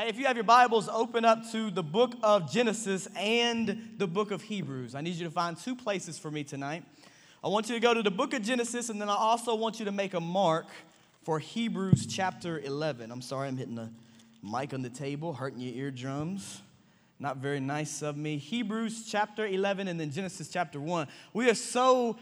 Hey, if you have your Bibles, open up to the book of Genesis and the book of Hebrews. I need you to find two places for me tonight. I want you to go to the book of Genesis, and then I also want you to make a mark for Hebrews chapter 11. I'm sorry, I'm hitting the mic on the table, hurting your eardrums. Not very nice of me. Hebrews chapter 11 and then Genesis chapter 1. We are so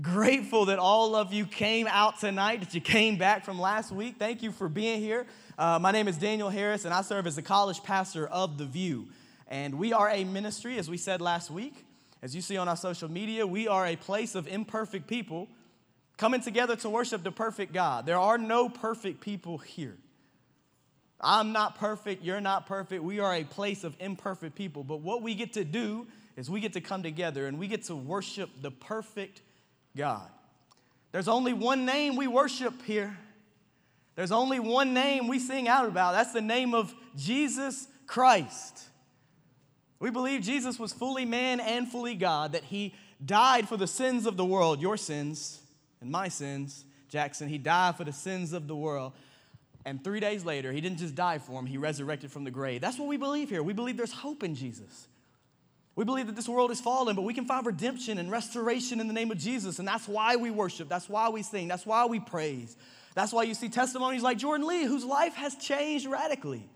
grateful that all of you came out tonight, that you came back from last week. Thank you for being here. Uh, my name is Daniel Harris, and I serve as the college pastor of The View. And we are a ministry, as we said last week. As you see on our social media, we are a place of imperfect people coming together to worship the perfect God. There are no perfect people here. I'm not perfect, you're not perfect. We are a place of imperfect people. But what we get to do is we get to come together and we get to worship the perfect God. There's only one name we worship here. There's only one name we sing out about. That's the name of Jesus Christ. We believe Jesus was fully man and fully God, that he died for the sins of the world, your sins and my sins. Jackson, he died for the sins of the world. And three days later, he didn't just die for him, he resurrected from the grave. That's what we believe here. We believe there's hope in Jesus. We believe that this world is fallen, but we can find redemption and restoration in the name of Jesus. And that's why we worship. That's why we sing. That's why we praise. That's why you see testimonies like Jordan Lee, whose life has changed radically.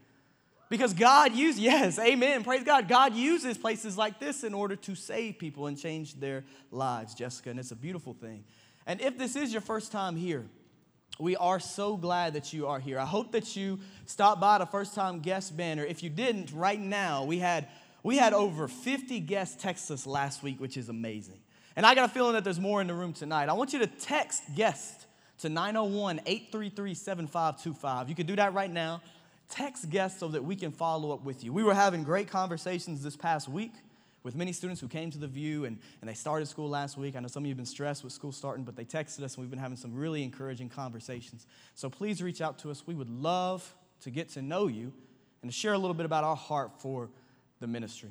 Because God uses, yes, amen, praise God. God uses places like this in order to save people and change their lives, Jessica, and it's a beautiful thing. And if this is your first time here, we are so glad that you are here. I hope that you stopped by the first time guest banner. If you didn't, right now, we had, we had over 50 guests text us last week, which is amazing. And I got a feeling that there's more in the room tonight. I want you to text guest to 901 833 7525. You can do that right now. Text guests so that we can follow up with you. We were having great conversations this past week with many students who came to the view and, and they started school last week. I know some of you have been stressed with school starting, but they texted us and we've been having some really encouraging conversations. So please reach out to us. We would love to get to know you and to share a little bit about our heart for the ministry.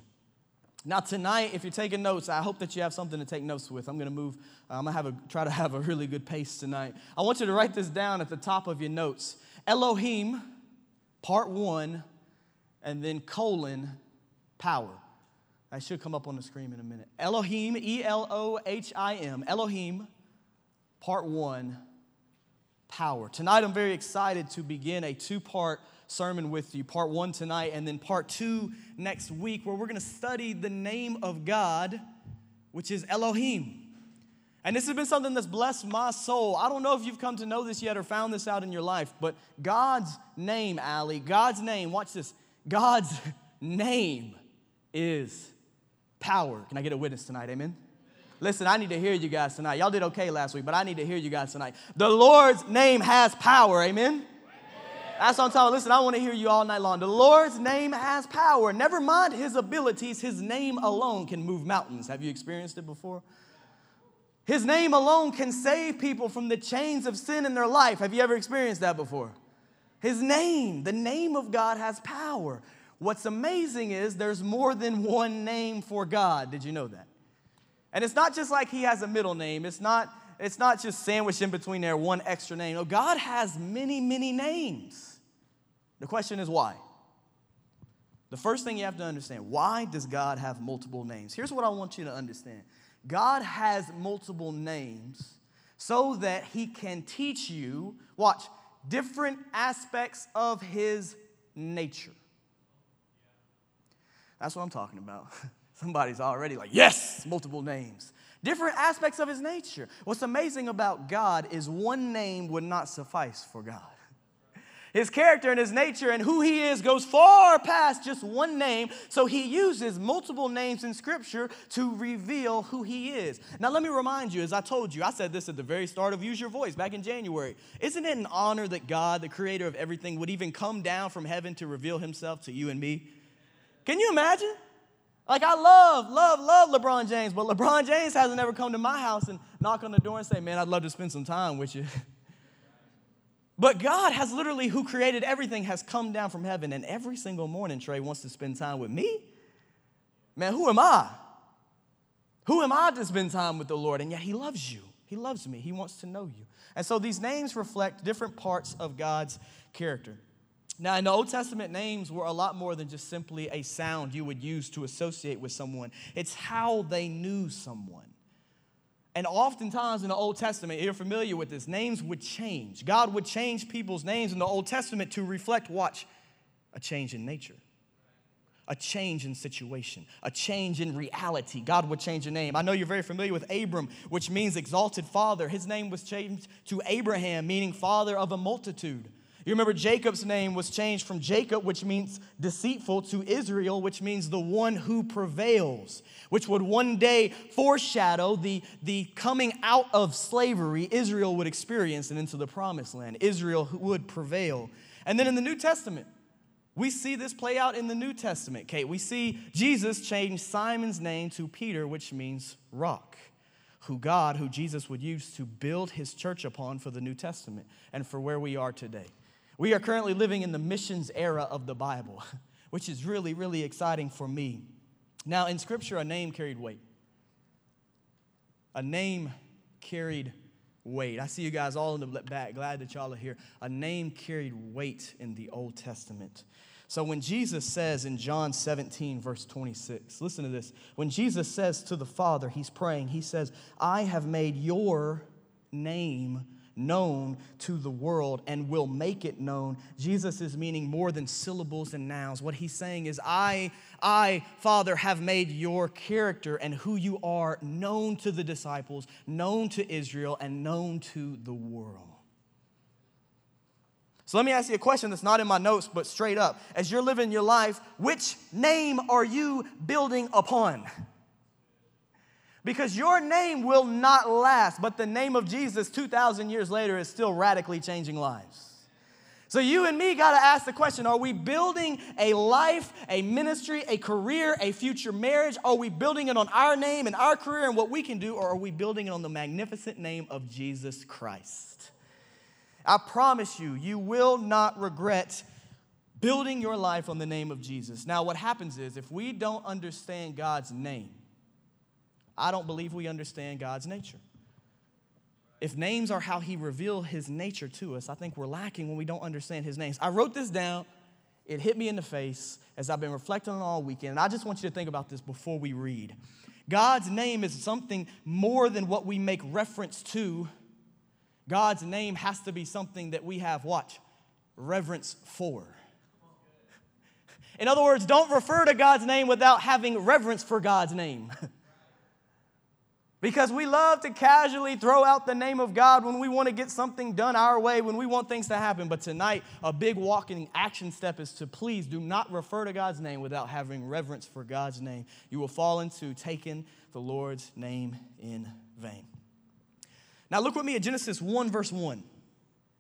Now, tonight, if you're taking notes, I hope that you have something to take notes with. I'm going to move, uh, I'm going to have a, try to have a really good pace tonight. I want you to write this down at the top of your notes Elohim, part one, and then colon, power. I should come up on the screen in a minute. Elohim, E L O H I M, Elohim, part one, power. Tonight, I'm very excited to begin a two part sermon with you. Part one tonight, and then part two next week, where we're going to study the name of God, which is Elohim. And this has been something that's blessed my soul. I don't know if you've come to know this yet or found this out in your life, but God's name, Allie, God's name, watch this. God's name is power. Can I get a witness tonight? Amen. Listen, I need to hear you guys tonight. Y'all did okay last week, but I need to hear you guys tonight. The Lord's name has power. Amen. That's what I'm talking. Listen, I want to hear you all night long. The Lord's name has power. Never mind his abilities, his name alone can move mountains. Have you experienced it before? His name alone can save people from the chains of sin in their life. Have you ever experienced that before? His name, the name of God has power. What's amazing is there's more than one name for God. Did you know that? And it's not just like he has a middle name. It's not it's not just sandwiched in between there one extra name. No, God has many, many names. The question is why? The first thing you have to understand, why does God have multiple names? Here's what I want you to understand. God has multiple names so that he can teach you, watch, different aspects of his nature. That's what I'm talking about. Somebody's already like, yes, multiple names. Different aspects of his nature. What's amazing about God is one name would not suffice for God. His character and his nature and who he is goes far past just one name, so he uses multiple names in scripture to reveal who he is. Now, let me remind you, as I told you, I said this at the very start of Use Your Voice back in January. Isn't it an honor that God, the creator of everything, would even come down from heaven to reveal himself to you and me? Can you imagine? Like, I love, love, love LeBron James, but LeBron James hasn't ever come to my house and knock on the door and say, Man, I'd love to spend some time with you. But God has literally, who created everything, has come down from heaven, and every single morning, Trey wants to spend time with me. Man, who am I? Who am I to spend time with the Lord? And yet, He loves you. He loves me. He wants to know you. And so, these names reflect different parts of God's character. Now, in the Old Testament, names were a lot more than just simply a sound you would use to associate with someone, it's how they knew someone. And oftentimes in the Old Testament, you're familiar with this, names would change. God would change people's names in the Old Testament to reflect, watch, a change in nature, a change in situation, a change in reality. God would change a name. I know you're very familiar with Abram, which means exalted father. His name was changed to Abraham, meaning father of a multitude. You remember Jacob's name was changed from Jacob, which means deceitful, to Israel, which means the one who prevails, which would one day foreshadow the, the coming out of slavery Israel would experience and into the promised land. Israel would prevail. And then in the New Testament, we see this play out in the New Testament, Kate. We see Jesus change Simon's name to Peter, which means rock, who God, who Jesus would use to build his church upon for the New Testament and for where we are today. We are currently living in the missions era of the Bible, which is really, really exciting for me. Now, in Scripture, a name carried weight. A name carried weight. I see you guys all in the back. Glad that y'all are here. A name carried weight in the Old Testament. So when Jesus says in John 17, verse 26, listen to this. When Jesus says to the Father, he's praying, he says, I have made your name known to the world and will make it known. Jesus is meaning more than syllables and nouns. What he's saying is, I, I, Father, have made your character and who you are known to the disciples, known to Israel, and known to the world. So let me ask you a question that's not in my notes, but straight up. As you're living your life, which name are you building upon? Because your name will not last, but the name of Jesus 2,000 years later is still radically changing lives. So, you and me got to ask the question are we building a life, a ministry, a career, a future marriage? Are we building it on our name and our career and what we can do, or are we building it on the magnificent name of Jesus Christ? I promise you, you will not regret building your life on the name of Jesus. Now, what happens is if we don't understand God's name, I don't believe we understand God's nature. If names are how He revealed His nature to us, I think we're lacking when we don't understand His names. I wrote this down. It hit me in the face as I've been reflecting on all weekend. And I just want you to think about this before we read. God's name is something more than what we make reference to. God's name has to be something that we have, watch, reverence for. In other words, don't refer to God's name without having reverence for God's name. Because we love to casually throw out the name of God when we want to get something done our way, when we want things to happen. But tonight, a big walking action step is to please do not refer to God's name without having reverence for God's name. You will fall into taking the Lord's name in vain. Now, look with me at Genesis 1, verse 1.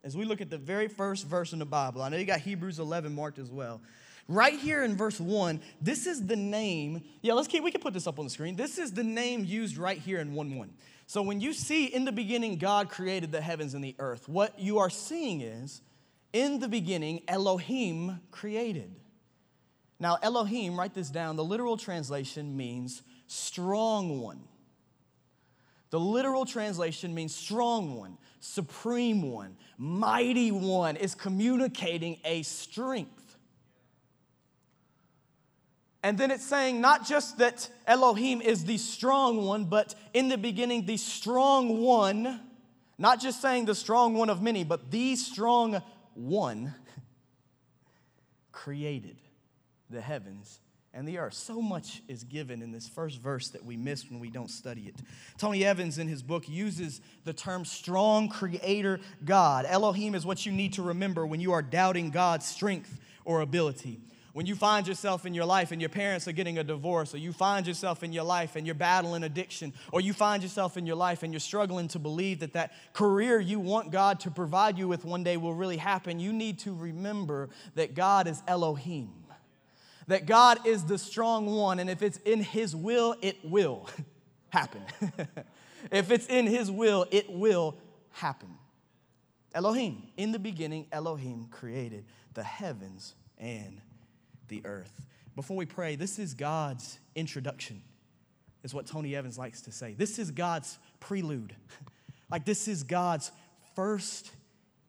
As we look at the very first verse in the Bible, I know you got Hebrews 11 marked as well. Right here in verse 1, this is the name. Yeah, let's keep, we can put this up on the screen. This is the name used right here in 1 1. So when you see in the beginning God created the heavens and the earth, what you are seeing is in the beginning Elohim created. Now, Elohim, write this down, the literal translation means strong one. The literal translation means strong one, supreme one, mighty one, is communicating a strength. And then it's saying not just that Elohim is the strong one, but in the beginning, the strong one, not just saying the strong one of many, but the strong one created the heavens and the earth. So much is given in this first verse that we miss when we don't study it. Tony Evans, in his book, uses the term strong creator God. Elohim is what you need to remember when you are doubting God's strength or ability when you find yourself in your life and your parents are getting a divorce, or you find yourself in your life and you're battling addiction, or you find yourself in your life and you're struggling to believe that that career you want God to provide you with one day will really happen, you need to remember that God is Elohim. That God is the strong one, and if it's in His will, it will happen. if it's in His will, it will happen. Elohim, in the beginning, Elohim created the heavens and the earth. Before we pray, this is God's introduction, is what Tony Evans likes to say. This is God's prelude. like, this is God's first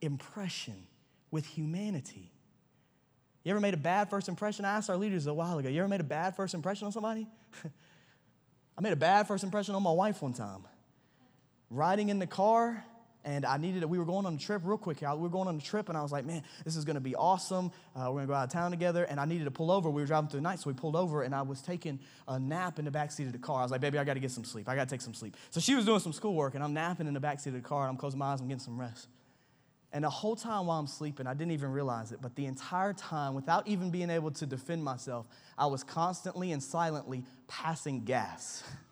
impression with humanity. You ever made a bad first impression? I asked our leaders a while ago. You ever made a bad first impression on somebody? I made a bad first impression on my wife one time. Riding in the car, and I needed it. We were going on a trip real quick. We were going on a trip, and I was like, man, this is going to be awesome. Uh, we're going to go out of town together, and I needed to pull over. We were driving through the night, so we pulled over, and I was taking a nap in the back seat of the car. I was like, baby, I got to get some sleep. I got to take some sleep. So she was doing some schoolwork, and I'm napping in the back seat of the car, and I'm closing my eyes, I'm getting some rest. And the whole time while I'm sleeping, I didn't even realize it, but the entire time, without even being able to defend myself, I was constantly and silently passing gas.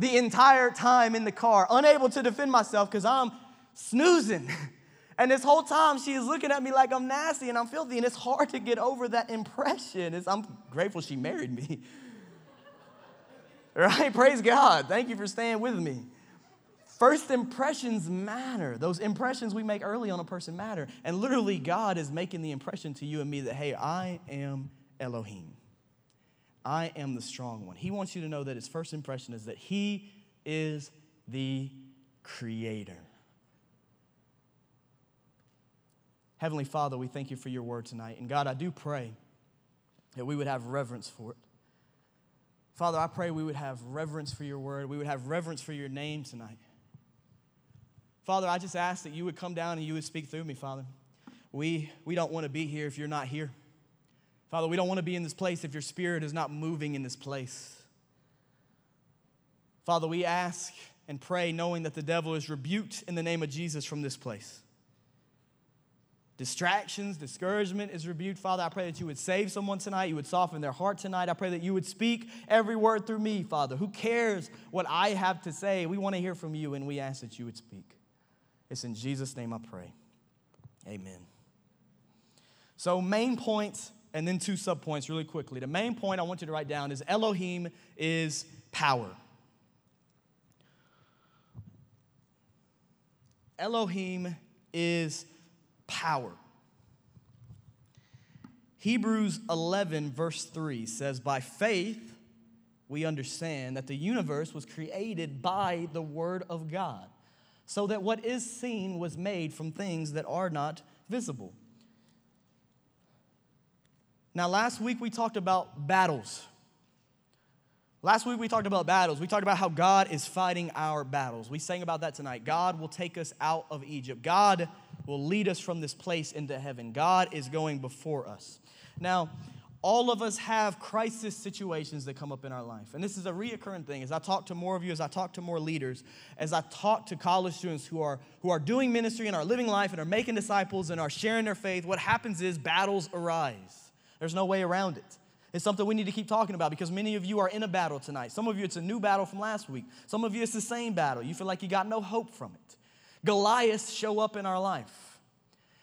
the entire time in the car, unable to defend myself because I'm snoozing. And this whole time she is looking at me like I'm nasty and I'm filthy, and it's hard to get over that impression. It's, I'm grateful she married me. right? Praise God. Thank you for staying with me. First impressions matter. Those impressions we make early on a person matter. And literally, God is making the impression to you and me that, hey, I am Elohim. I am the strong one. He wants you to know that his first impression is that he is the creator. Heavenly Father, we thank you for your word tonight. And God, I do pray that we would have reverence for it. Father, I pray we would have reverence for your word. We would have reverence for your name tonight. Father, I just ask that you would come down and you would speak through me, Father. We, we don't want to be here if you're not here. Father, we don't want to be in this place if your spirit is not moving in this place. Father, we ask and pray knowing that the devil is rebuked in the name of Jesus from this place. Distractions, discouragement is rebuked. Father, I pray that you would save someone tonight. You would soften their heart tonight. I pray that you would speak every word through me, Father. Who cares what I have to say? We want to hear from you, and we ask that you would speak. It's in Jesus' name I pray. Amen. So, main points and then two subpoints really quickly. The main point I want you to write down is Elohim is power. Elohim is power. Hebrews 11, verse 3 says, By faith, we understand that the universe was created by the Word of God so that what is seen was made from things that are not visible. Now, last week we talked about battles. Last week we talked about battles. We talked about how God is fighting our battles. We sang about that tonight. God will take us out of Egypt. God will lead us from this place into heaven. God is going before us. Now, all of us have crisis situations that come up in our life. And this is a reoccurring thing. As I talk to more of you, as I talk to more leaders, as I talk to college students who are, who are doing ministry and are living life and are making disciples and are sharing their faith, what happens is battles arise. There's no way around it. It's something we need to keep talking about because many of you are in a battle tonight. Some of you, it's a new battle from last week. Some of you, it's the same battle. You feel like you got no hope from it. Goliaths show up in our life.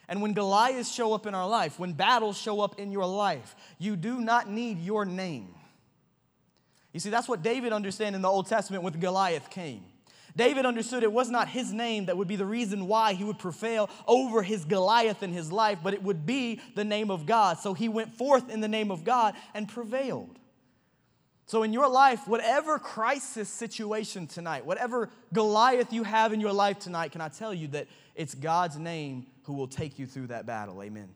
And when Goliaths show up in our life, when battles show up in your life, you do not need your name. You see, that's what David understood in the Old Testament when Goliath came. David understood it was not his name that would be the reason why he would prevail over his Goliath in his life, but it would be the name of God. So he went forth in the name of God and prevailed. So, in your life, whatever crisis situation tonight, whatever Goliath you have in your life tonight, can I tell you that it's God's name who will take you through that battle. Amen.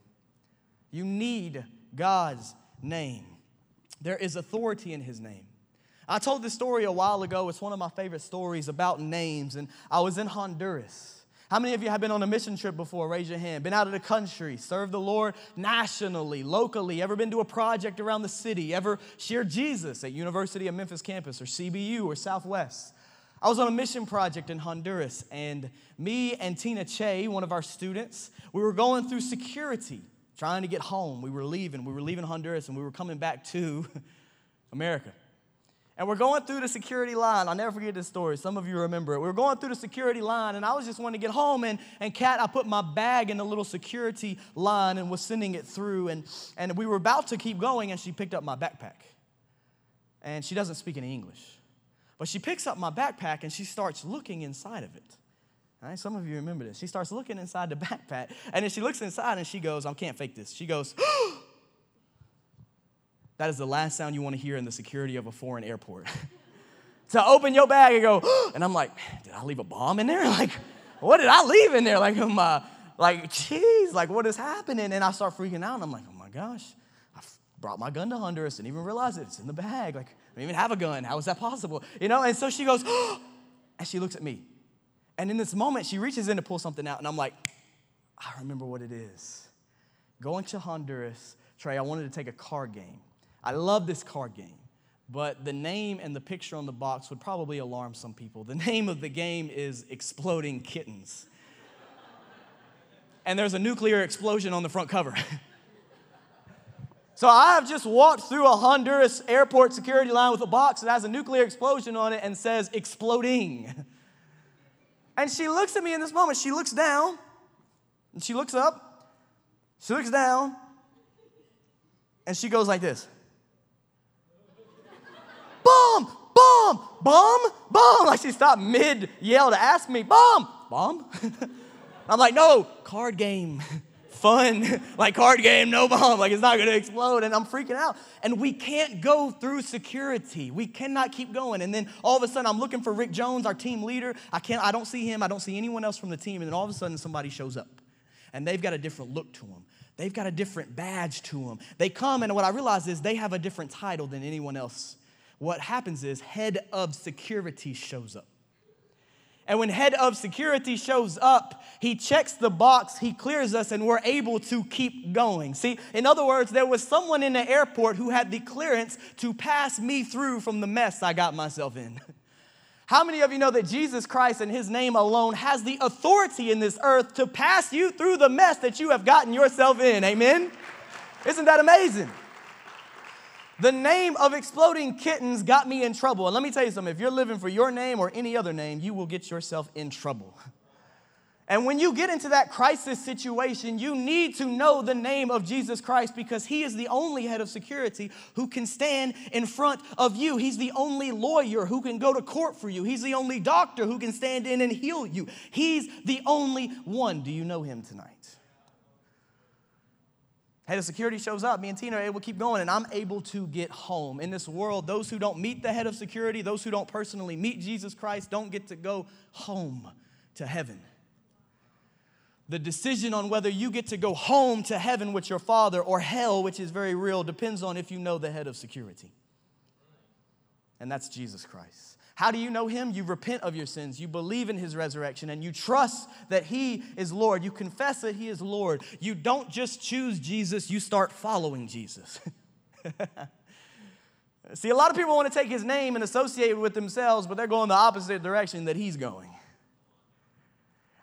You need God's name. There is authority in his name. I told this story a while ago. It's one of my favorite stories about names. And I was in Honduras. How many of you have been on a mission trip before? Raise your hand. Been out of the country, served the Lord nationally, locally. Ever been to a project around the city? Ever shared Jesus at University of Memphis campus or CBU or Southwest? I was on a mission project in Honduras, and me and Tina Che, one of our students, we were going through security, trying to get home. We were leaving. We were leaving Honduras, and we were coming back to America. And we're going through the security line. I'll never forget this story. Some of you remember it. We were going through the security line, and I was just wanting to get home. And, and Kat, I put my bag in the little security line and was sending it through. And, and we were about to keep going, and she picked up my backpack. And she doesn't speak any English. But she picks up my backpack and she starts looking inside of it. Right? Some of you remember this. She starts looking inside the backpack, and then she looks inside and she goes, I can't fake this. She goes, oh, That is the last sound you want to hear in the security of a foreign airport. to open your bag and go, and I'm like, did I leave a bomb in there? Like, what did I leave in there? Like my uh, like, geez, like what is happening? And I start freaking out. And I'm like, oh my gosh, I brought my gun to Honduras and even realized it. It's in the bag. Like, I don't even have a gun. How is that possible? You know? And so she goes, and she looks at me. And in this moment, she reaches in to pull something out. And I'm like, I remember what it is. Going to Honduras, Trey, I wanted to take a card game. I love this card game, but the name and the picture on the box would probably alarm some people. The name of the game is Exploding Kittens. and there's a nuclear explosion on the front cover. so I have just walked through a Honduras airport security line with a box that has a nuclear explosion on it and says exploding. And she looks at me in this moment. She looks down and she looks up, she looks down, and she goes like this Bomb, bomb, bomb, bomb. Like she stopped mid yell to ask me, Bomb, bomb. I'm like, No, card game. Fun, like card game, no bomb, like it's not gonna explode. And I'm freaking out. And we can't go through security. We cannot keep going. And then all of a sudden, I'm looking for Rick Jones, our team leader. I can't, I don't see him, I don't see anyone else from the team. And then all of a sudden, somebody shows up and they've got a different look to them. They've got a different badge to them. They come, and what I realize is they have a different title than anyone else. What happens is head of security shows up. And when head of security shows up, he checks the box, he clears us, and we're able to keep going. See, in other words, there was someone in the airport who had the clearance to pass me through from the mess I got myself in. How many of you know that Jesus Christ and his name alone has the authority in this earth to pass you through the mess that you have gotten yourself in? Amen? Isn't that amazing? The name of exploding kittens got me in trouble. And let me tell you something if you're living for your name or any other name, you will get yourself in trouble. And when you get into that crisis situation, you need to know the name of Jesus Christ because he is the only head of security who can stand in front of you. He's the only lawyer who can go to court for you. He's the only doctor who can stand in and heal you. He's the only one. Do you know him tonight? Head of security shows up. Me and Tina are able to keep going, and I'm able to get home. In this world, those who don't meet the head of security, those who don't personally meet Jesus Christ, don't get to go home to heaven. The decision on whether you get to go home to heaven with your father or hell, which is very real, depends on if you know the head of security. And that's Jesus Christ. How do you know him? You repent of your sins, you believe in his resurrection, and you trust that he is Lord. You confess that he is Lord. You don't just choose Jesus, you start following Jesus. See, a lot of people want to take his name and associate it with themselves, but they're going the opposite direction that he's going.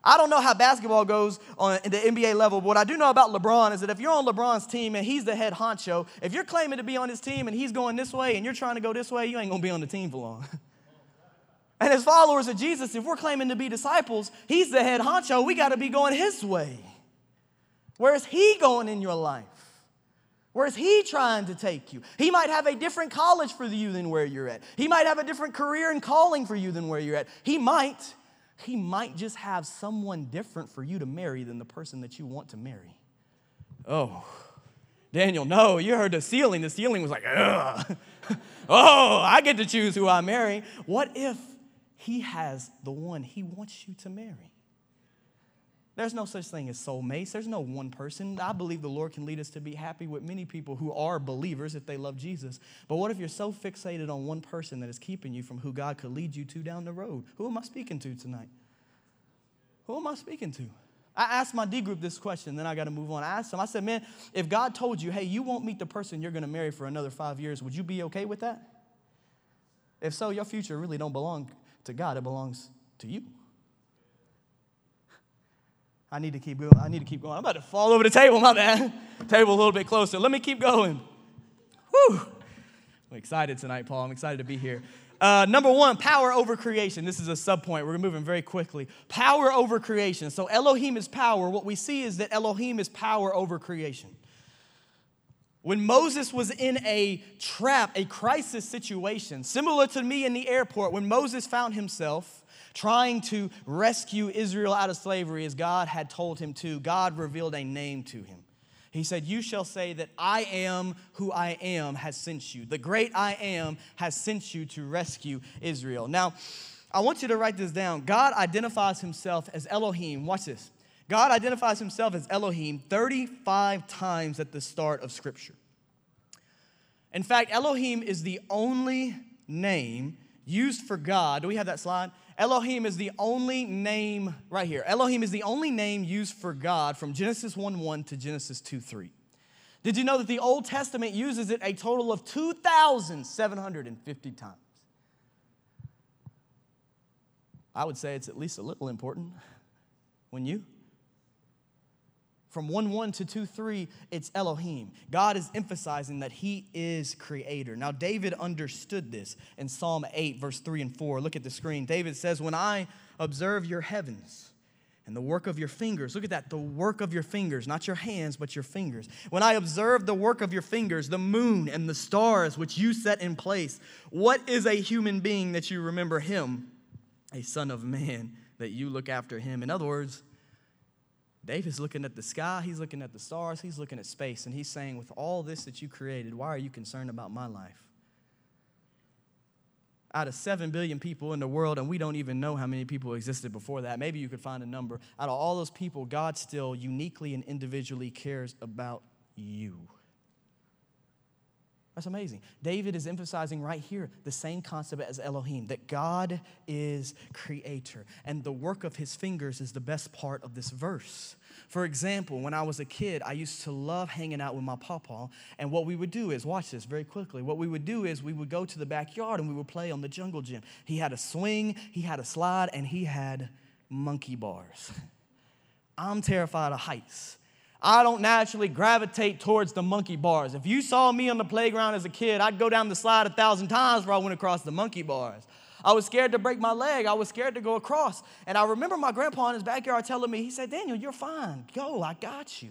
I don't know how basketball goes on the NBA level, but what I do know about LeBron is that if you're on LeBron's team and he's the head honcho, if you're claiming to be on his team and he's going this way and you're trying to go this way, you ain't gonna be on the team for long. and as followers of Jesus, if we're claiming to be disciples, he's the head honcho, we gotta be going his way. Where is he going in your life? Where is he trying to take you? He might have a different college for you than where you're at. He might have a different career and calling for you than where you're at. He might he might just have someone different for you to marry than the person that you want to marry. Oh, Daniel, no, you heard the ceiling. The ceiling was like, ugh. oh, I get to choose who I marry. What if he has the one he wants you to marry? There's no such thing as soulmates. There's no one person. I believe the Lord can lead us to be happy with many people who are believers if they love Jesus. But what if you're so fixated on one person that is keeping you from who God could lead you to down the road? Who am I speaking to tonight? Who am I speaking to? I asked my D group this question, then I got to move on. I asked them, I said, man, if God told you, hey, you won't meet the person you're going to marry for another five years, would you be okay with that? If so, your future really don't belong to God, it belongs to you. I need to keep going. I need to keep going. I'm about to fall over the table, my man. table a little bit closer. Let me keep going. Whew. I'm excited tonight, Paul. I'm excited to be here. Uh, number one, power over creation. This is a sub point. We're moving very quickly. Power over creation. So Elohim is power. What we see is that Elohim is power over creation. When Moses was in a trap, a crisis situation, similar to me in the airport, when Moses found himself trying to rescue Israel out of slavery as God had told him to, God revealed a name to him. He said, You shall say that I am who I am has sent you. The great I am has sent you to rescue Israel. Now, I want you to write this down. God identifies himself as Elohim. Watch this. God identifies himself as Elohim 35 times at the start of Scripture. In fact, Elohim is the only name used for God. Do we have that slide? Elohim is the only name right here. Elohim is the only name used for God from Genesis 1 1 to Genesis 2 3. Did you know that the Old Testament uses it a total of 2,750 times? I would say it's at least a little important. When you? From 1 1 to 2 3, it's Elohim. God is emphasizing that He is creator. Now, David understood this in Psalm 8, verse 3 and 4. Look at the screen. David says, When I observe your heavens, and the work of your fingers. Look at that, the work of your fingers, not your hands, but your fingers. When I observe the work of your fingers, the moon and the stars which you set in place, what is a human being that you remember him? A son of man that you look after him. In other words, David's looking at the sky, he's looking at the stars, he's looking at space, and he's saying, With all this that you created, why are you concerned about my life? Out of 7 billion people in the world, and we don't even know how many people existed before that, maybe you could find a number. Out of all those people, God still uniquely and individually cares about you. That's amazing. David is emphasizing right here the same concept as Elohim that God is creator, and the work of his fingers is the best part of this verse. For example, when I was a kid, I used to love hanging out with my papa, and what we would do is watch this very quickly. What we would do is we would go to the backyard and we would play on the jungle gym. He had a swing, he had a slide, and he had monkey bars. I'm terrified of heights. I don't naturally gravitate towards the monkey bars. If you saw me on the playground as a kid, I'd go down the slide a thousand times before I went across the monkey bars. I was scared to break my leg. I was scared to go across. And I remember my grandpa in his backyard telling me, he said, Daniel, you're fine. Go, I got you.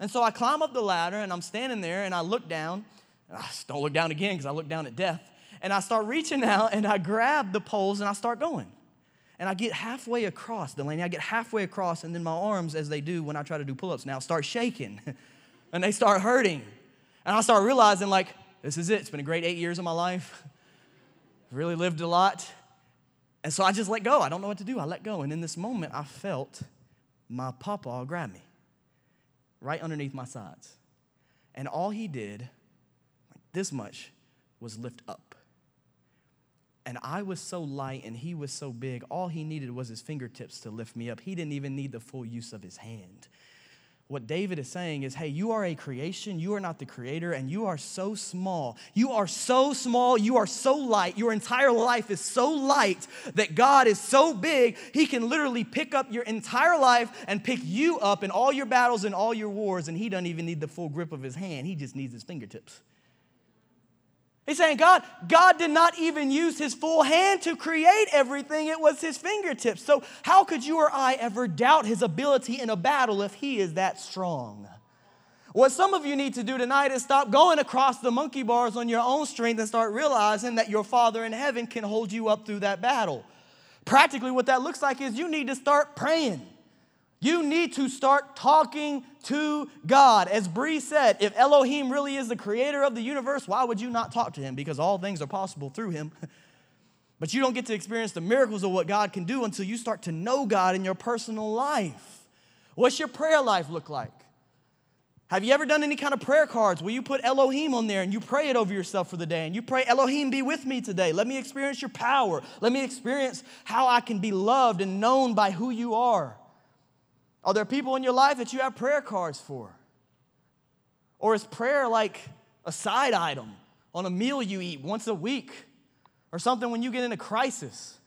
And so I climb up the ladder and I'm standing there and I look down. I don't look down again because I look down at death. And I start reaching out and I grab the poles and I start going. And I get halfway across, Delaney. I get halfway across, and then my arms, as they do when I try to do pull ups now, start shaking and they start hurting. And I start realizing, like, this is it. It's been a great eight years of my life. really lived a lot. And so I just let go. I don't know what to do. I let go. And in this moment, I felt my papa grab me right underneath my sides. And all he did, like this much, was lift up. And I was so light and he was so big, all he needed was his fingertips to lift me up. He didn't even need the full use of his hand. What David is saying is, hey, you are a creation, you are not the creator, and you are so small. You are so small, you are so light, your entire life is so light that God is so big, he can literally pick up your entire life and pick you up in all your battles and all your wars, and he doesn't even need the full grip of his hand, he just needs his fingertips. He's saying, God, God did not even use his full hand to create everything, it was his fingertips. So, how could you or I ever doubt his ability in a battle if he is that strong? What some of you need to do tonight is stop going across the monkey bars on your own strength and start realizing that your Father in heaven can hold you up through that battle. Practically, what that looks like is you need to start praying. You need to start talking to God. As Bree said, if Elohim really is the creator of the universe, why would you not talk to him? Because all things are possible through him. but you don't get to experience the miracles of what God can do until you start to know God in your personal life. What's your prayer life look like? Have you ever done any kind of prayer cards where you put Elohim on there and you pray it over yourself for the day and you pray, Elohim, be with me today. Let me experience your power. Let me experience how I can be loved and known by who you are. Are there people in your life that you have prayer cards for? Or is prayer like a side item on a meal you eat once a week or something when you get in a crisis?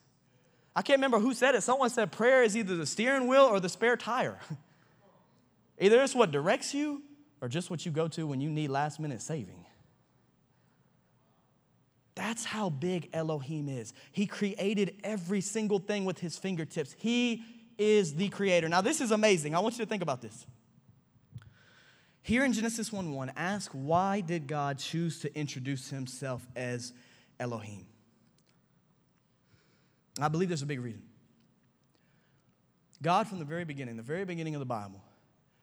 I can't remember who said it. Someone said prayer is either the steering wheel or the spare tire. either it's what directs you or just what you go to when you need last minute saving. That's how big Elohim is. He created every single thing with his fingertips. He is the creator. Now, this is amazing. I want you to think about this. Here in Genesis 1 1, ask why did God choose to introduce himself as Elohim? I believe there's a big reason. God, from the very beginning, the very beginning of the Bible,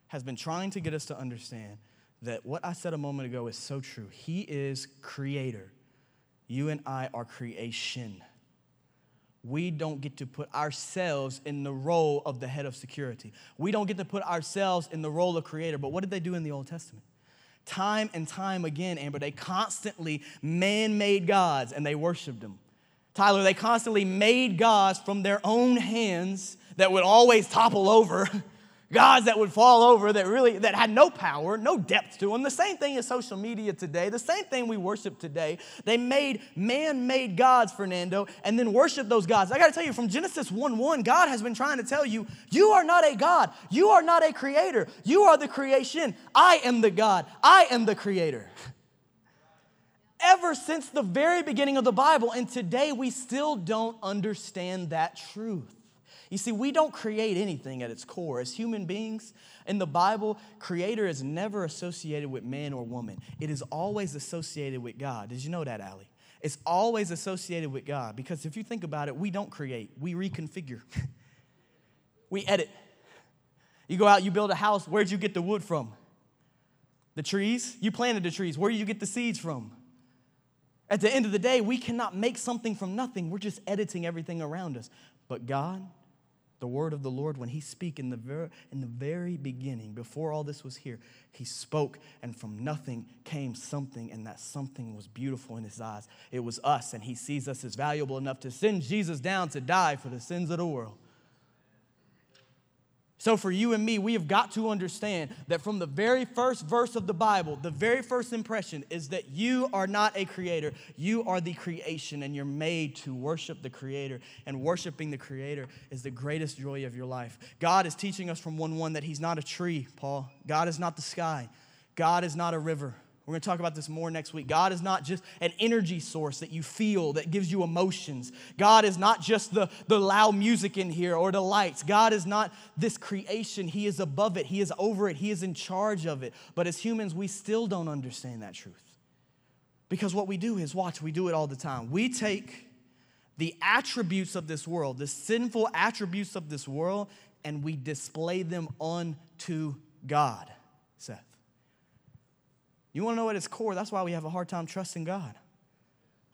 has been trying to get us to understand that what I said a moment ago is so true. He is creator. You and I are creation. We don't get to put ourselves in the role of the head of security. We don't get to put ourselves in the role of creator. But what did they do in the Old Testament? Time and time again, Amber, they constantly man made gods and they worshiped them. Tyler, they constantly made gods from their own hands that would always topple over gods that would fall over that really that had no power no depth to them the same thing as social media today. The same thing we worship today. They made man-made gods fernando and then worship those gods. I got to tell you from genesis 1-1 god has been trying to tell you you are not a god. You are not a creator. You are the creation. I am the god. I am the creator. Ever since the very beginning of the bible and today we still don't understand that truth you see, we don't create anything at its core. As human beings, in the Bible, creator is never associated with man or woman, it is always associated with God. Did you know that, Allie? It's always associated with God because if you think about it, we don't create, we reconfigure, we edit. You go out, you build a house, where'd you get the wood from? The trees? You planted the trees. Where do you get the seeds from? At the end of the day, we cannot make something from nothing. We're just editing everything around us. But God, the word of the Lord, when he speak in the, ver- in the very beginning, before all this was here, he spoke, and from nothing came something, and that something was beautiful in his eyes. It was us, and he sees us as valuable enough to send Jesus down to die for the sins of the world. So, for you and me, we have got to understand that from the very first verse of the Bible, the very first impression is that you are not a creator. You are the creation, and you're made to worship the creator. And worshiping the creator is the greatest joy of your life. God is teaching us from 1 1 that He's not a tree, Paul. God is not the sky. God is not a river. We're going to talk about this more next week. God is not just an energy source that you feel that gives you emotions. God is not just the, the loud music in here or the lights. God is not this creation. He is above it, He is over it, He is in charge of it. But as humans, we still don't understand that truth. Because what we do is, watch, we do it all the time. We take the attributes of this world, the sinful attributes of this world, and we display them unto God, Seth. You want to know at its core? That's why we have a hard time trusting God.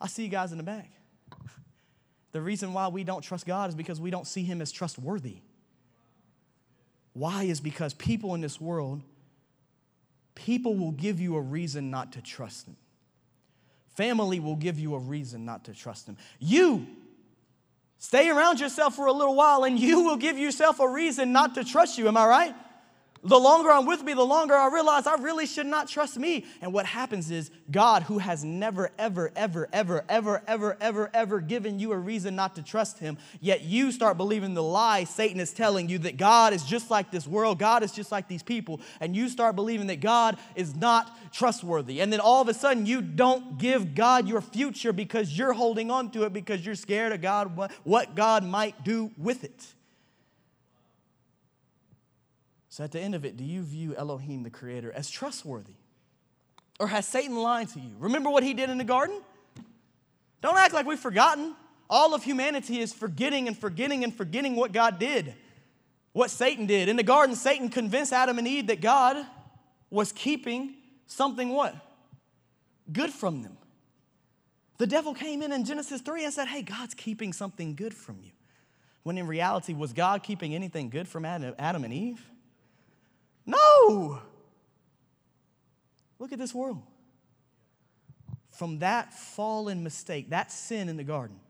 I see you guys in the back. The reason why we don't trust God is because we don't see Him as trustworthy. Why is because people in this world, people will give you a reason not to trust them. Family will give you a reason not to trust them. You stay around yourself for a little while and you will give yourself a reason not to trust you. Am I right? The longer I'm with me, the longer I realize I really should not trust me. And what happens is God, who has never, ever, ever, ever, ever, ever, ever, ever given you a reason not to trust him, yet you start believing the lie Satan is telling you that God is just like this world, God is just like these people, and you start believing that God is not trustworthy. And then all of a sudden, you don't give God your future because you're holding on to it because you're scared of God, what God might do with it. So at the end of it, do you view Elohim, the creator, as trustworthy? Or has Satan lied to you? Remember what he did in the garden? Don't act like we've forgotten. All of humanity is forgetting and forgetting and forgetting what God did, what Satan did. In the garden, Satan convinced Adam and Eve that God was keeping something what? Good from them. The devil came in in Genesis 3 and said, Hey, God's keeping something good from you. When in reality, was God keeping anything good from Adam and Eve? No. Look at this world. From that fallen mistake, that sin in the garden,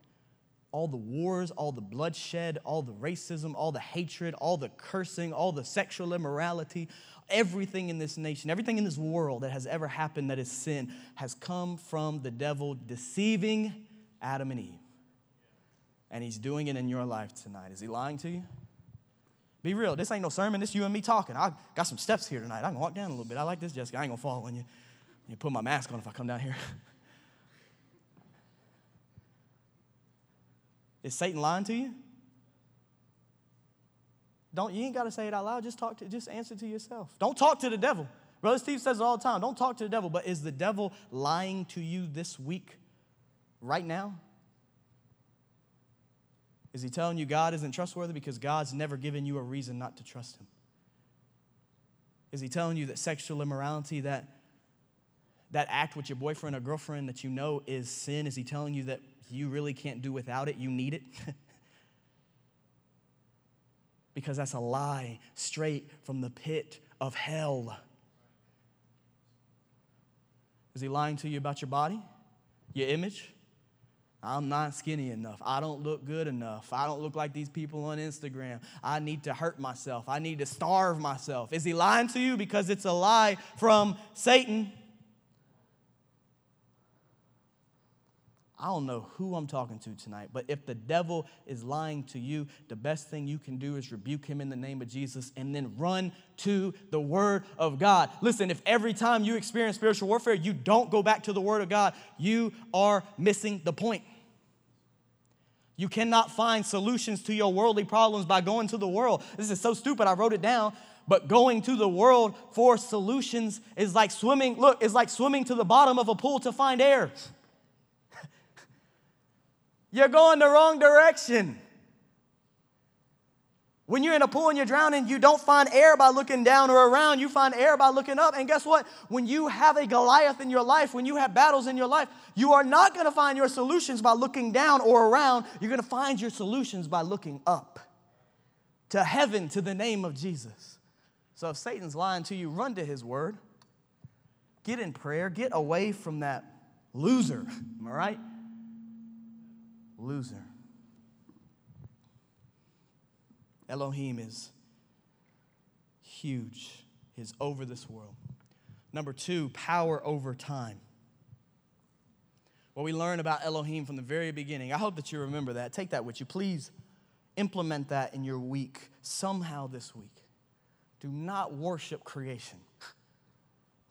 all the wars, all the bloodshed, all the racism, all the hatred, all the cursing, all the sexual immorality, everything in this nation, everything in this world that has ever happened that is sin has come from the devil deceiving Adam and Eve. And he's doing it in your life tonight. Is he lying to you? Be real. This ain't no sermon. This you and me talking. I got some steps here tonight. I can walk down a little bit. I like this, Jessica. I ain't gonna fall on you. You put my mask on if I come down here. Is Satan lying to you? Don't you ain't got to say it out loud. Just talk to just answer to yourself. Don't talk to the devil. Brother Steve says it all the time. Don't talk to the devil. But is the devil lying to you this week, right now? Is he telling you God isn't trustworthy because God's never given you a reason not to trust him? Is he telling you that sexual immorality, that, that act with your boyfriend or girlfriend that you know is sin, is he telling you that you really can't do without it, you need it? because that's a lie straight from the pit of hell. Is he lying to you about your body, your image? I'm not skinny enough. I don't look good enough. I don't look like these people on Instagram. I need to hurt myself. I need to starve myself. Is he lying to you? Because it's a lie from Satan. I don't know who I'm talking to tonight, but if the devil is lying to you, the best thing you can do is rebuke him in the name of Jesus and then run to the Word of God. Listen, if every time you experience spiritual warfare, you don't go back to the Word of God, you are missing the point. You cannot find solutions to your worldly problems by going to the world. This is so stupid, I wrote it down. But going to the world for solutions is like swimming, look, it's like swimming to the bottom of a pool to find air. You're going the wrong direction. When you're in a pool and you're drowning, you don't find air by looking down or around. You find air by looking up. And guess what? When you have a Goliath in your life, when you have battles in your life, you are not going to find your solutions by looking down or around. You're going to find your solutions by looking up to heaven, to the name of Jesus. So if Satan's lying to you, run to his word. Get in prayer. Get away from that loser. Am I right? Loser. Elohim is huge, is over this world. Number two, power over time. What we learn about Elohim from the very beginning, I hope that you remember that. Take that with you. Please implement that in your week somehow this week. Do not worship creation.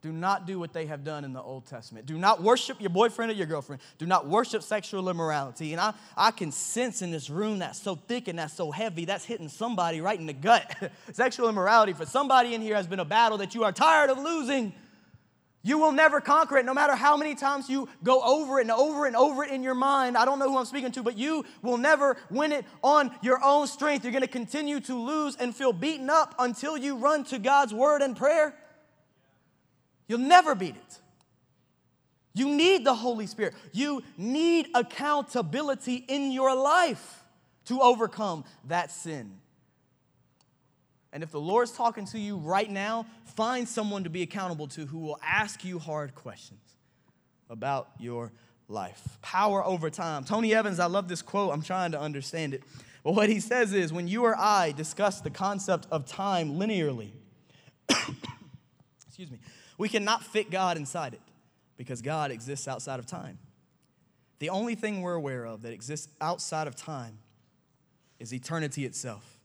Do not do what they have done in the Old Testament. Do not worship your boyfriend or your girlfriend. Do not worship sexual immorality. And I, I can sense in this room that's so thick and that's so heavy, that's hitting somebody right in the gut. sexual immorality for somebody in here has been a battle that you are tired of losing. You will never conquer it no matter how many times you go over it and over and over it in your mind. I don't know who I'm speaking to, but you will never win it on your own strength. You're going to continue to lose and feel beaten up until you run to God's word and prayer. You'll never beat it. You need the Holy Spirit. You need accountability in your life to overcome that sin. And if the Lord's talking to you right now, find someone to be accountable to who will ask you hard questions about your life. Power over time. Tony Evans, I love this quote. I'm trying to understand it. But what he says is when you or I discuss the concept of time linearly, excuse me, we cannot fit God inside it because God exists outside of time. The only thing we're aware of that exists outside of time is eternity itself.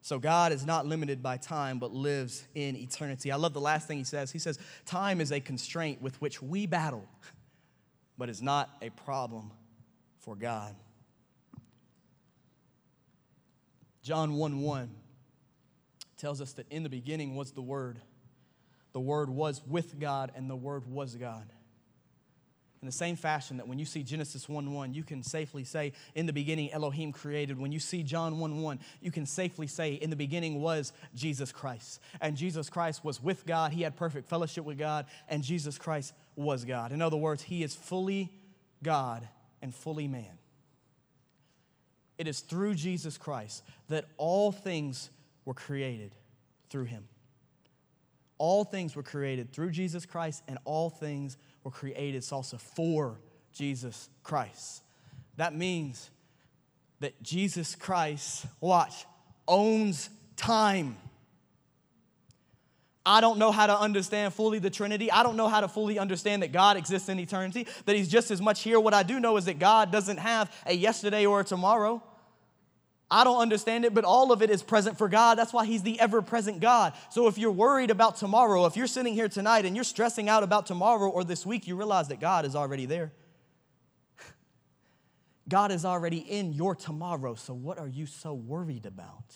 So God is not limited by time, but lives in eternity. I love the last thing he says. He says, Time is a constraint with which we battle, but is not a problem for God. John 1 1 tells us that in the beginning was the Word the Word was with God and the Word was God. In the same fashion that when you see Genesis 1 1, you can safely say, In the beginning, Elohim created. When you see John 1 1, you can safely say, In the beginning was Jesus Christ. And Jesus Christ was with God. He had perfect fellowship with God, and Jesus Christ was God. In other words, He is fully God and fully man. It is through Jesus Christ that all things were created through Him. All things were created through Jesus Christ, and all things were created also for Jesus Christ. That means that Jesus Christ, watch, owns time. I don't know how to understand fully the Trinity. I don't know how to fully understand that God exists in eternity, that He's just as much here. What I do know is that God doesn't have a yesterday or a tomorrow. I don't understand it, but all of it is present for God. That's why He's the ever present God. So if you're worried about tomorrow, if you're sitting here tonight and you're stressing out about tomorrow or this week, you realize that God is already there. God is already in your tomorrow. So what are you so worried about?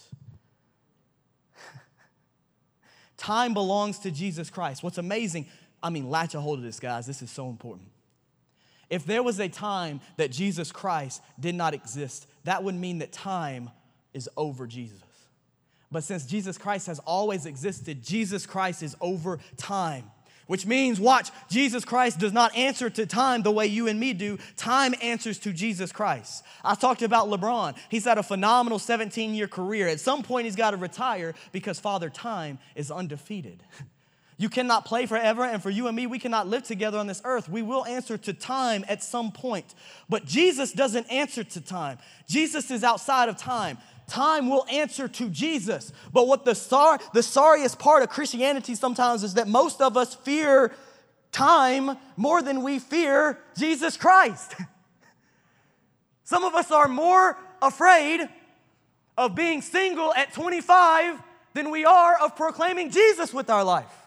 Time belongs to Jesus Christ. What's amazing, I mean, latch a hold of this, guys. This is so important. If there was a time that Jesus Christ did not exist, that would mean that time is over Jesus. But since Jesus Christ has always existed, Jesus Christ is over time. Which means, watch, Jesus Christ does not answer to time the way you and me do. Time answers to Jesus Christ. I talked about LeBron. He's had a phenomenal 17 year career. At some point, he's got to retire because Father Time is undefeated. You cannot play forever, and for you and me, we cannot live together on this earth. We will answer to time at some point. But Jesus doesn't answer to time, Jesus is outside of time time will answer to Jesus. But what the, sor- the sorriest part of Christianity sometimes is that most of us fear time more than we fear Jesus Christ. Some of us are more afraid of being single at 25 than we are of proclaiming Jesus with our life.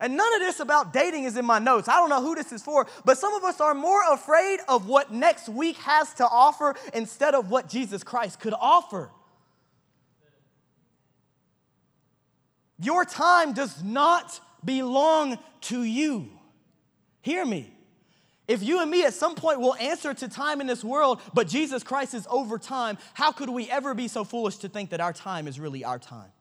And none of this about dating is in my notes. I don't know who this is for, but some of us are more afraid of what next week has to offer instead of what Jesus Christ could offer. Your time does not belong to you. Hear me. If you and me at some point will answer to time in this world, but Jesus Christ is over time, how could we ever be so foolish to think that our time is really our time?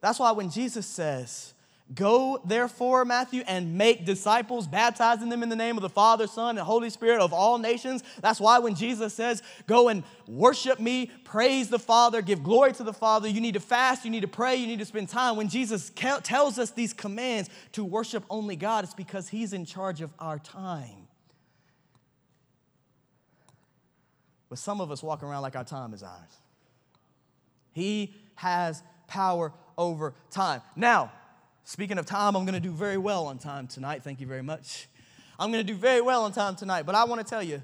That's why when Jesus says, Go, therefore, Matthew, and make disciples, baptizing them in the name of the Father, Son, and Holy Spirit of all nations. That's why when Jesus says, Go and worship me, praise the Father, give glory to the Father, you need to fast, you need to pray, you need to spend time. When Jesus tells us these commands to worship only God, it's because He's in charge of our time. But some of us walk around like our time is ours. He has power over time. Now, Speaking of time, I'm going to do very well on time tonight. Thank you very much. I'm going to do very well on time tonight, but I want to tell you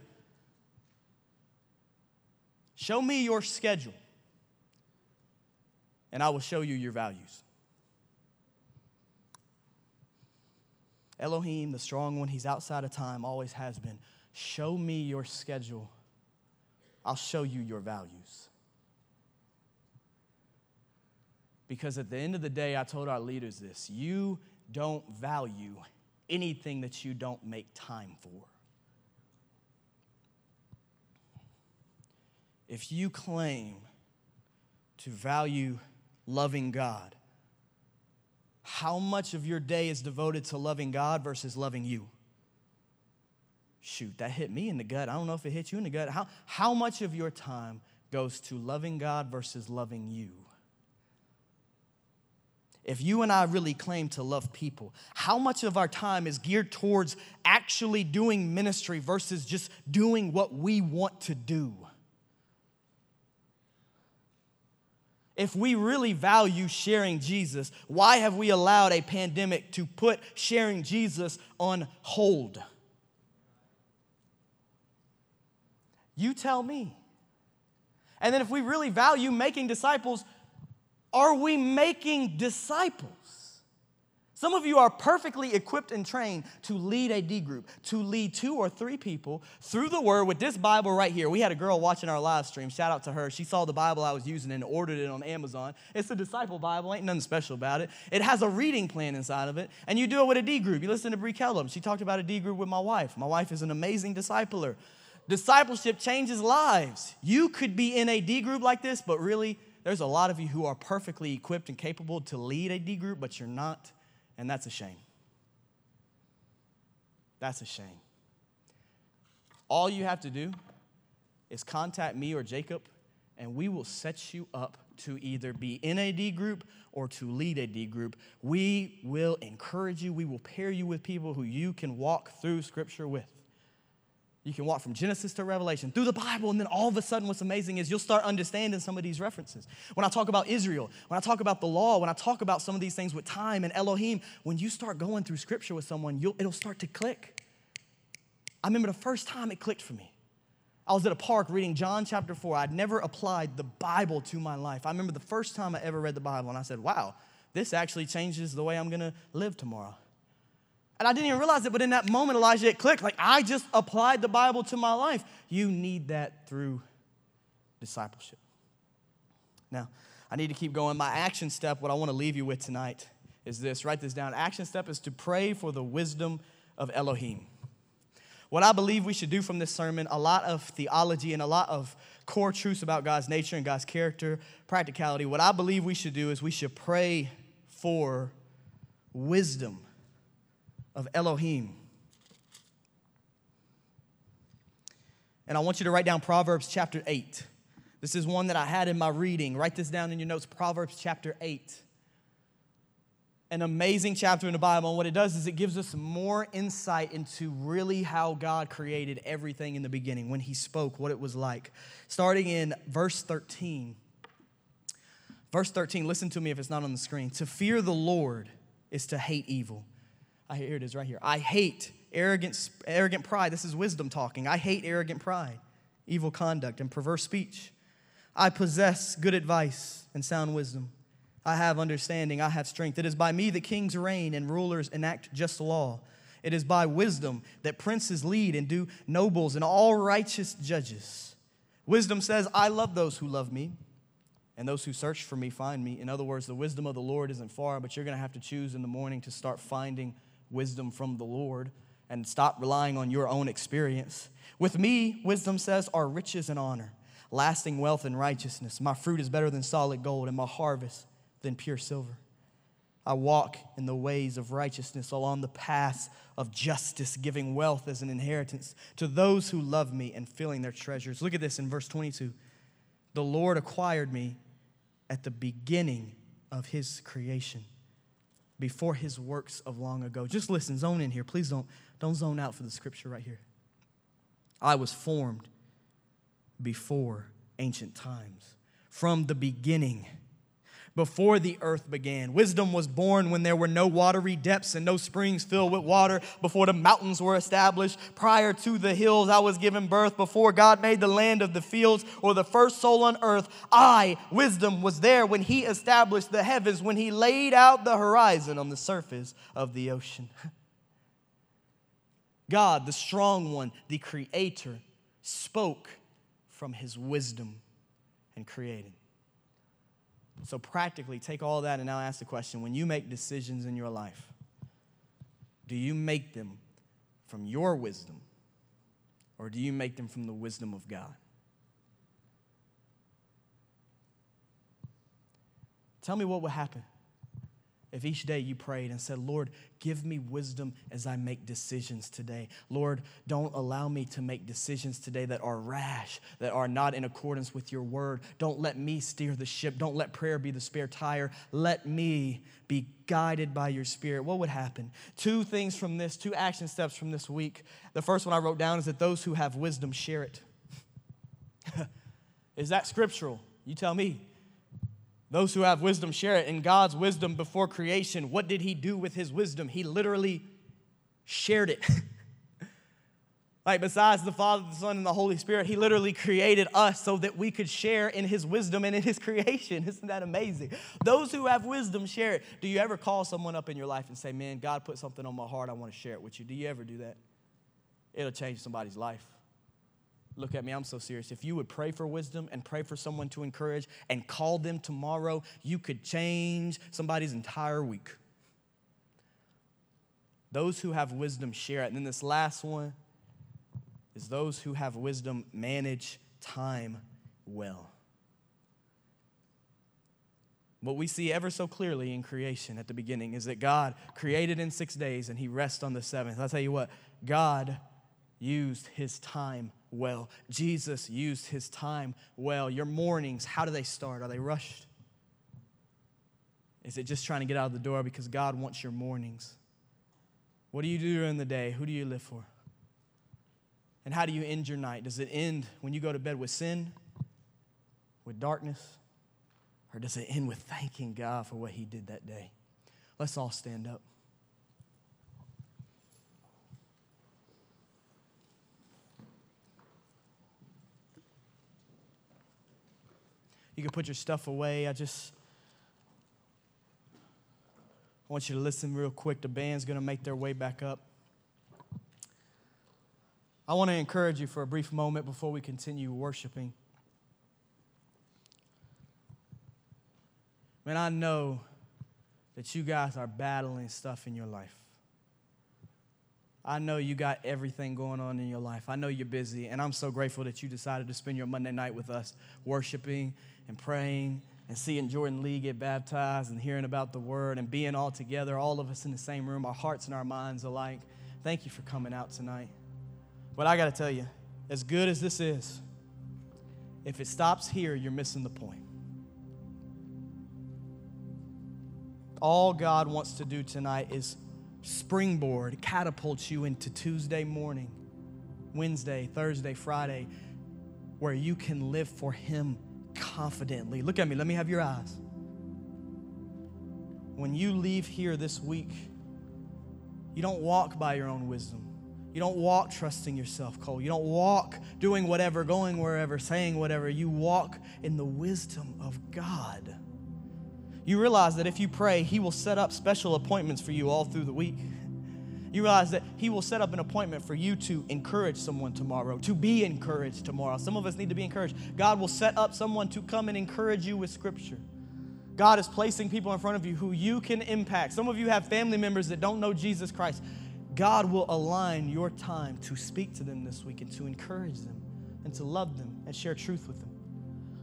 show me your schedule, and I will show you your values. Elohim, the strong one, he's outside of time, always has been. Show me your schedule, I'll show you your values. Because at the end of the day, I told our leaders this you don't value anything that you don't make time for. If you claim to value loving God, how much of your day is devoted to loving God versus loving you? Shoot, that hit me in the gut. I don't know if it hit you in the gut. How, how much of your time goes to loving God versus loving you? If you and I really claim to love people, how much of our time is geared towards actually doing ministry versus just doing what we want to do? If we really value sharing Jesus, why have we allowed a pandemic to put sharing Jesus on hold? You tell me. And then, if we really value making disciples, are we making disciples? Some of you are perfectly equipped and trained to lead a D group, to lead two or three people through the Word with this Bible right here. We had a girl watching our live stream. Shout out to her. She saw the Bible I was using and ordered it on Amazon. It's a disciple Bible, ain't nothing special about it. It has a reading plan inside of it, and you do it with a D group. You listen to Brie Kellum. She talked about a D group with my wife. My wife is an amazing discipler. Discipleship changes lives. You could be in a D group like this, but really, there's a lot of you who are perfectly equipped and capable to lead a D group, but you're not, and that's a shame. That's a shame. All you have to do is contact me or Jacob, and we will set you up to either be in a D group or to lead a D group. We will encourage you, we will pair you with people who you can walk through Scripture with. You can walk from Genesis to Revelation through the Bible, and then all of a sudden, what's amazing is you'll start understanding some of these references. When I talk about Israel, when I talk about the law, when I talk about some of these things with time and Elohim, when you start going through scripture with someone, it'll start to click. I remember the first time it clicked for me. I was at a park reading John chapter 4. I'd never applied the Bible to my life. I remember the first time I ever read the Bible, and I said, wow, this actually changes the way I'm gonna live tomorrow. And I didn't even realize it, but in that moment, Elijah, it clicked. Like, I just applied the Bible to my life. You need that through discipleship. Now, I need to keep going. My action step, what I want to leave you with tonight, is this. Write this down. Action step is to pray for the wisdom of Elohim. What I believe we should do from this sermon, a lot of theology and a lot of core truths about God's nature and God's character, practicality. What I believe we should do is we should pray for wisdom of Elohim. And I want you to write down Proverbs chapter 8. This is one that I had in my reading. Write this down in your notes Proverbs chapter 8. An amazing chapter in the Bible. And what it does is it gives us more insight into really how God created everything in the beginning, when He spoke, what it was like. Starting in verse 13. Verse 13, listen to me if it's not on the screen. To fear the Lord is to hate evil. I here it is right here. I hate arrogant, arrogant pride. This is wisdom talking. I hate arrogant pride, evil conduct, and perverse speech. I possess good advice and sound wisdom. I have understanding. I have strength. It is by me that kings reign and rulers enact just law. It is by wisdom that princes lead and do nobles and all righteous judges. Wisdom says, I love those who love me and those who search for me find me. In other words, the wisdom of the Lord isn't far, but you're going to have to choose in the morning to start finding wisdom from the Lord and stop relying on your own experience. With me, wisdom says, are riches and honor, lasting wealth and righteousness. My fruit is better than solid gold, and my harvest than pure silver. I walk in the ways of righteousness along the paths of justice, giving wealth as an inheritance to those who love me and filling their treasures. Look at this in verse 22. The Lord acquired me at the beginning of his creation, before his works of long ago. Just listen, zone in here. Please don't, don't zone out for the scripture right here. I was formed before ancient times, from the beginning before the earth began. Wisdom was born when there were no watery depths and no springs filled with water, before the mountains were established. Prior to the hills, I was given birth. Before God made the land of the fields or the first soul on earth, I, wisdom, was there when He established the heavens, when He laid out the horizon on the surface of the ocean. God, the strong one, the creator, spoke from His wisdom and created. So, practically, take all that and now ask the question when you make decisions in your life, do you make them from your wisdom or do you make them from the wisdom of God? Tell me what would happen if each day you prayed and said, Lord, give me wisdom as I make decisions today. Lord, don't allow me to make decisions today that are rash, that are not in accordance with your word. Don't let me steer the ship. Don't let prayer be the spare tire. Let me be guided by your spirit. What would happen? Two things from this, two action steps from this week. The first one I wrote down is that those who have wisdom share it. is that scriptural? You tell me. Those who have wisdom share it. In God's wisdom before creation, what did He do with His wisdom? He literally shared it. like, besides the Father, the Son, and the Holy Spirit, He literally created us so that we could share in His wisdom and in His creation. Isn't that amazing? Those who have wisdom share it. Do you ever call someone up in your life and say, Man, God put something on my heart, I want to share it with you? Do you ever do that? It'll change somebody's life. Look at me, I'm so serious. If you would pray for wisdom and pray for someone to encourage and call them tomorrow, you could change somebody's entire week. Those who have wisdom share it. And then this last one is those who have wisdom manage time well. What we see ever so clearly in creation at the beginning is that God created in six days and he rests on the seventh. I'll tell you what, God used his time well. Jesus used his time well. Your mornings, how do they start? Are they rushed? Is it just trying to get out of the door because God wants your mornings? What do you do during the day? Who do you live for? And how do you end your night? Does it end when you go to bed with sin, with darkness, or does it end with thanking God for what He did that day? Let's all stand up. You can put your stuff away. I just I want you to listen real quick. The band's going to make their way back up. I want to encourage you for a brief moment before we continue worshiping. Man, I know that you guys are battling stuff in your life. I know you got everything going on in your life. I know you're busy, and I'm so grateful that you decided to spend your Monday night with us worshiping and praying and seeing Jordan Lee get baptized and hearing about the word and being all together, all of us in the same room, our hearts and our minds alike. Thank you for coming out tonight. But I got to tell you, as good as this is, if it stops here, you're missing the point. All God wants to do tonight is springboard, catapult you into Tuesday morning, Wednesday, Thursday, Friday, where you can live for Him confidently. Look at me, let me have your eyes. When you leave here this week, you don't walk by your own wisdom. You don't walk trusting yourself, Cole. You don't walk doing whatever, going wherever, saying whatever. You walk in the wisdom of God. You realize that if you pray, He will set up special appointments for you all through the week. You realize that He will set up an appointment for you to encourage someone tomorrow, to be encouraged tomorrow. Some of us need to be encouraged. God will set up someone to come and encourage you with Scripture. God is placing people in front of you who you can impact. Some of you have family members that don't know Jesus Christ. God will align your time to speak to them this week and to encourage them and to love them and share truth with them.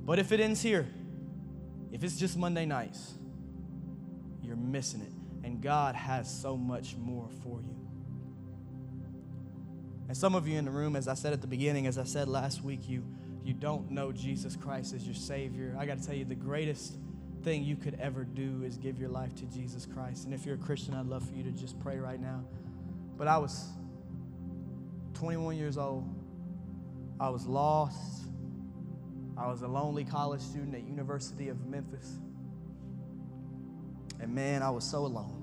But if it ends here, if it's just Monday nights, you're missing it. And God has so much more for you. And some of you in the room, as I said at the beginning, as I said last week, you, you don't know Jesus Christ as your Savior. I got to tell you, the greatest thing you could ever do is give your life to Jesus Christ. And if you're a Christian, I'd love for you to just pray right now. But I was 21 years old. I was lost. I was a lonely college student at University of Memphis. And man, I was so alone.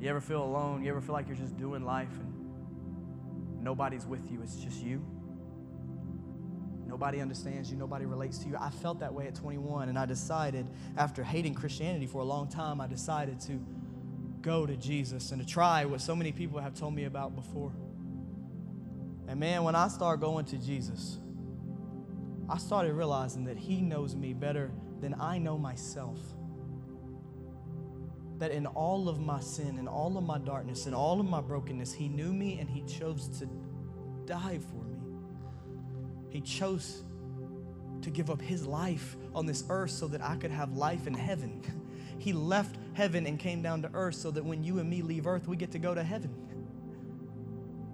You ever feel alone? You ever feel like you're just doing life and nobody's with you? It's just you. Nobody understands you, nobody relates to you. I felt that way at 21, and I decided, after hating Christianity for a long time, I decided to go to Jesus and to try what so many people have told me about before. And man, when I started going to Jesus, I started realizing that He knows me better than I know myself. That in all of my sin, in all of my darkness, in all of my brokenness, He knew me and He chose to die for me. He chose to give up his life on this earth so that I could have life in heaven. He left heaven and came down to earth so that when you and me leave earth, we get to go to heaven.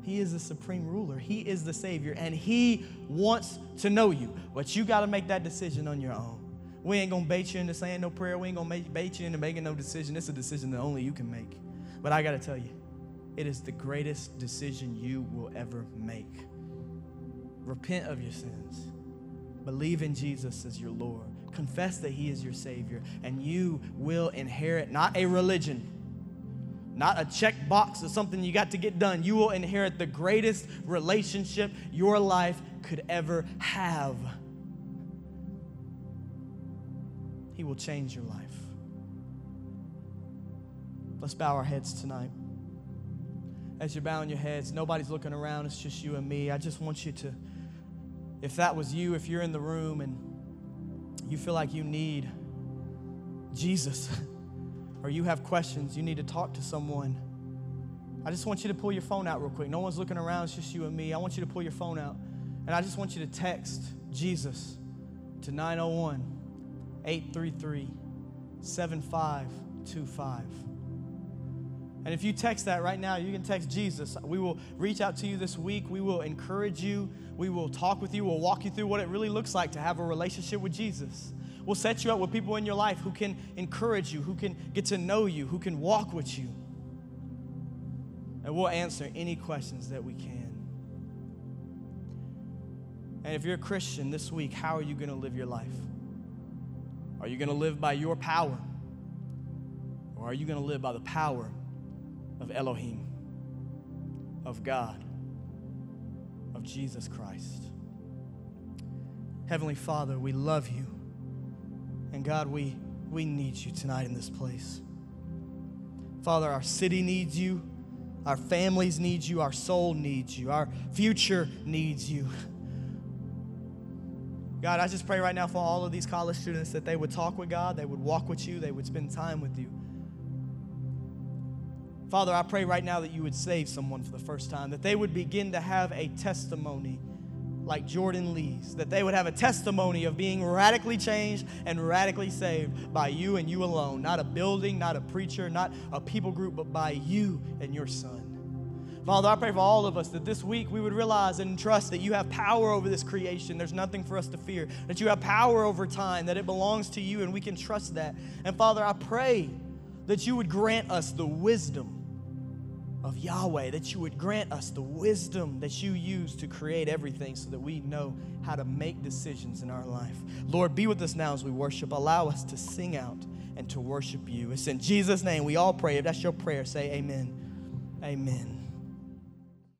He is the supreme ruler. He is the Savior, and He wants to know you. But you got to make that decision on your own. We ain't gonna bait you into saying no prayer. We ain't gonna bait you into making no decision. It's a decision that only you can make. But I got to tell you, it is the greatest decision you will ever make. Repent of your sins. Believe in Jesus as your Lord. Confess that He is your Savior, and you will inherit not a religion, not a check box or something you got to get done. You will inherit the greatest relationship your life could ever have. He will change your life. Let's bow our heads tonight. As you're bowing your heads, nobody's looking around, it's just you and me. I just want you to if that was you, if you're in the room and you feel like you need Jesus, or you have questions, you need to talk to someone, I just want you to pull your phone out real quick. No one's looking around, it's just you and me. I want you to pull your phone out. And I just want you to text Jesus to 901 833 7525. And if you text that right now, you can text Jesus. We will reach out to you this week. We will encourage you. We will talk with you. We'll walk you through what it really looks like to have a relationship with Jesus. We'll set you up with people in your life who can encourage you, who can get to know you, who can walk with you. And we'll answer any questions that we can. And if you're a Christian this week, how are you going to live your life? Are you going to live by your power? Or are you going to live by the power of Elohim, of God, of Jesus Christ. Heavenly Father, we love you. And God, we, we need you tonight in this place. Father, our city needs you. Our families need you. Our soul needs you. Our future needs you. God, I just pray right now for all of these college students that they would talk with God, they would walk with you, they would spend time with you. Father, I pray right now that you would save someone for the first time, that they would begin to have a testimony like Jordan Lee's, that they would have a testimony of being radically changed and radically saved by you and you alone. Not a building, not a preacher, not a people group, but by you and your son. Father, I pray for all of us that this week we would realize and trust that you have power over this creation. There's nothing for us to fear. That you have power over time, that it belongs to you, and we can trust that. And Father, I pray that you would grant us the wisdom of Yahweh, that you would grant us the wisdom that you use to create everything so that we know how to make decisions in our life. Lord, be with us now as we worship. Allow us to sing out and to worship you. It's in Jesus' name we all pray. If that's your prayer, say amen. Amen.